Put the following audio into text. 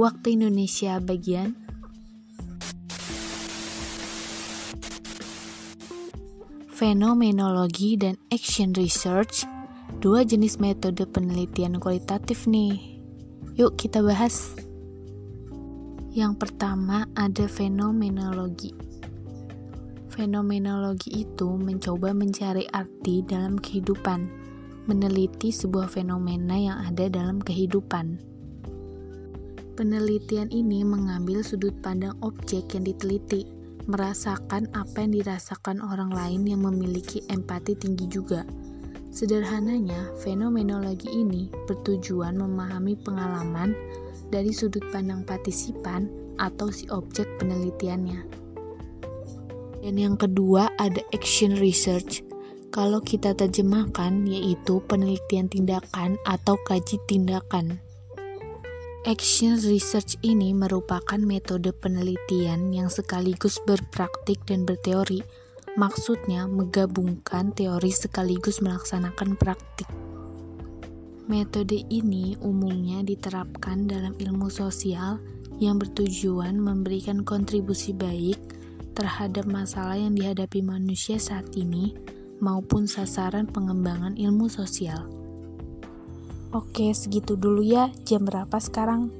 waktu Indonesia bagian Fenomenologi dan Action Research, dua jenis metode penelitian kualitatif nih. Yuk kita bahas. Yang pertama ada fenomenologi. Fenomenologi itu mencoba mencari arti dalam kehidupan, meneliti sebuah fenomena yang ada dalam kehidupan. Penelitian ini mengambil sudut pandang objek yang diteliti, merasakan apa yang dirasakan orang lain yang memiliki empati tinggi juga. Sederhananya, fenomenologi ini bertujuan memahami pengalaman dari sudut pandang partisipan atau si objek penelitiannya. Dan yang kedua ada action research. Kalau kita terjemahkan yaitu penelitian tindakan atau kaji tindakan. Action research ini merupakan metode penelitian yang sekaligus berpraktik dan berteori. Maksudnya menggabungkan teori sekaligus melaksanakan praktik. Metode ini umumnya diterapkan dalam ilmu sosial yang bertujuan memberikan kontribusi baik terhadap masalah yang dihadapi manusia saat ini maupun sasaran pengembangan ilmu sosial. Oke, segitu dulu ya. Jam berapa sekarang?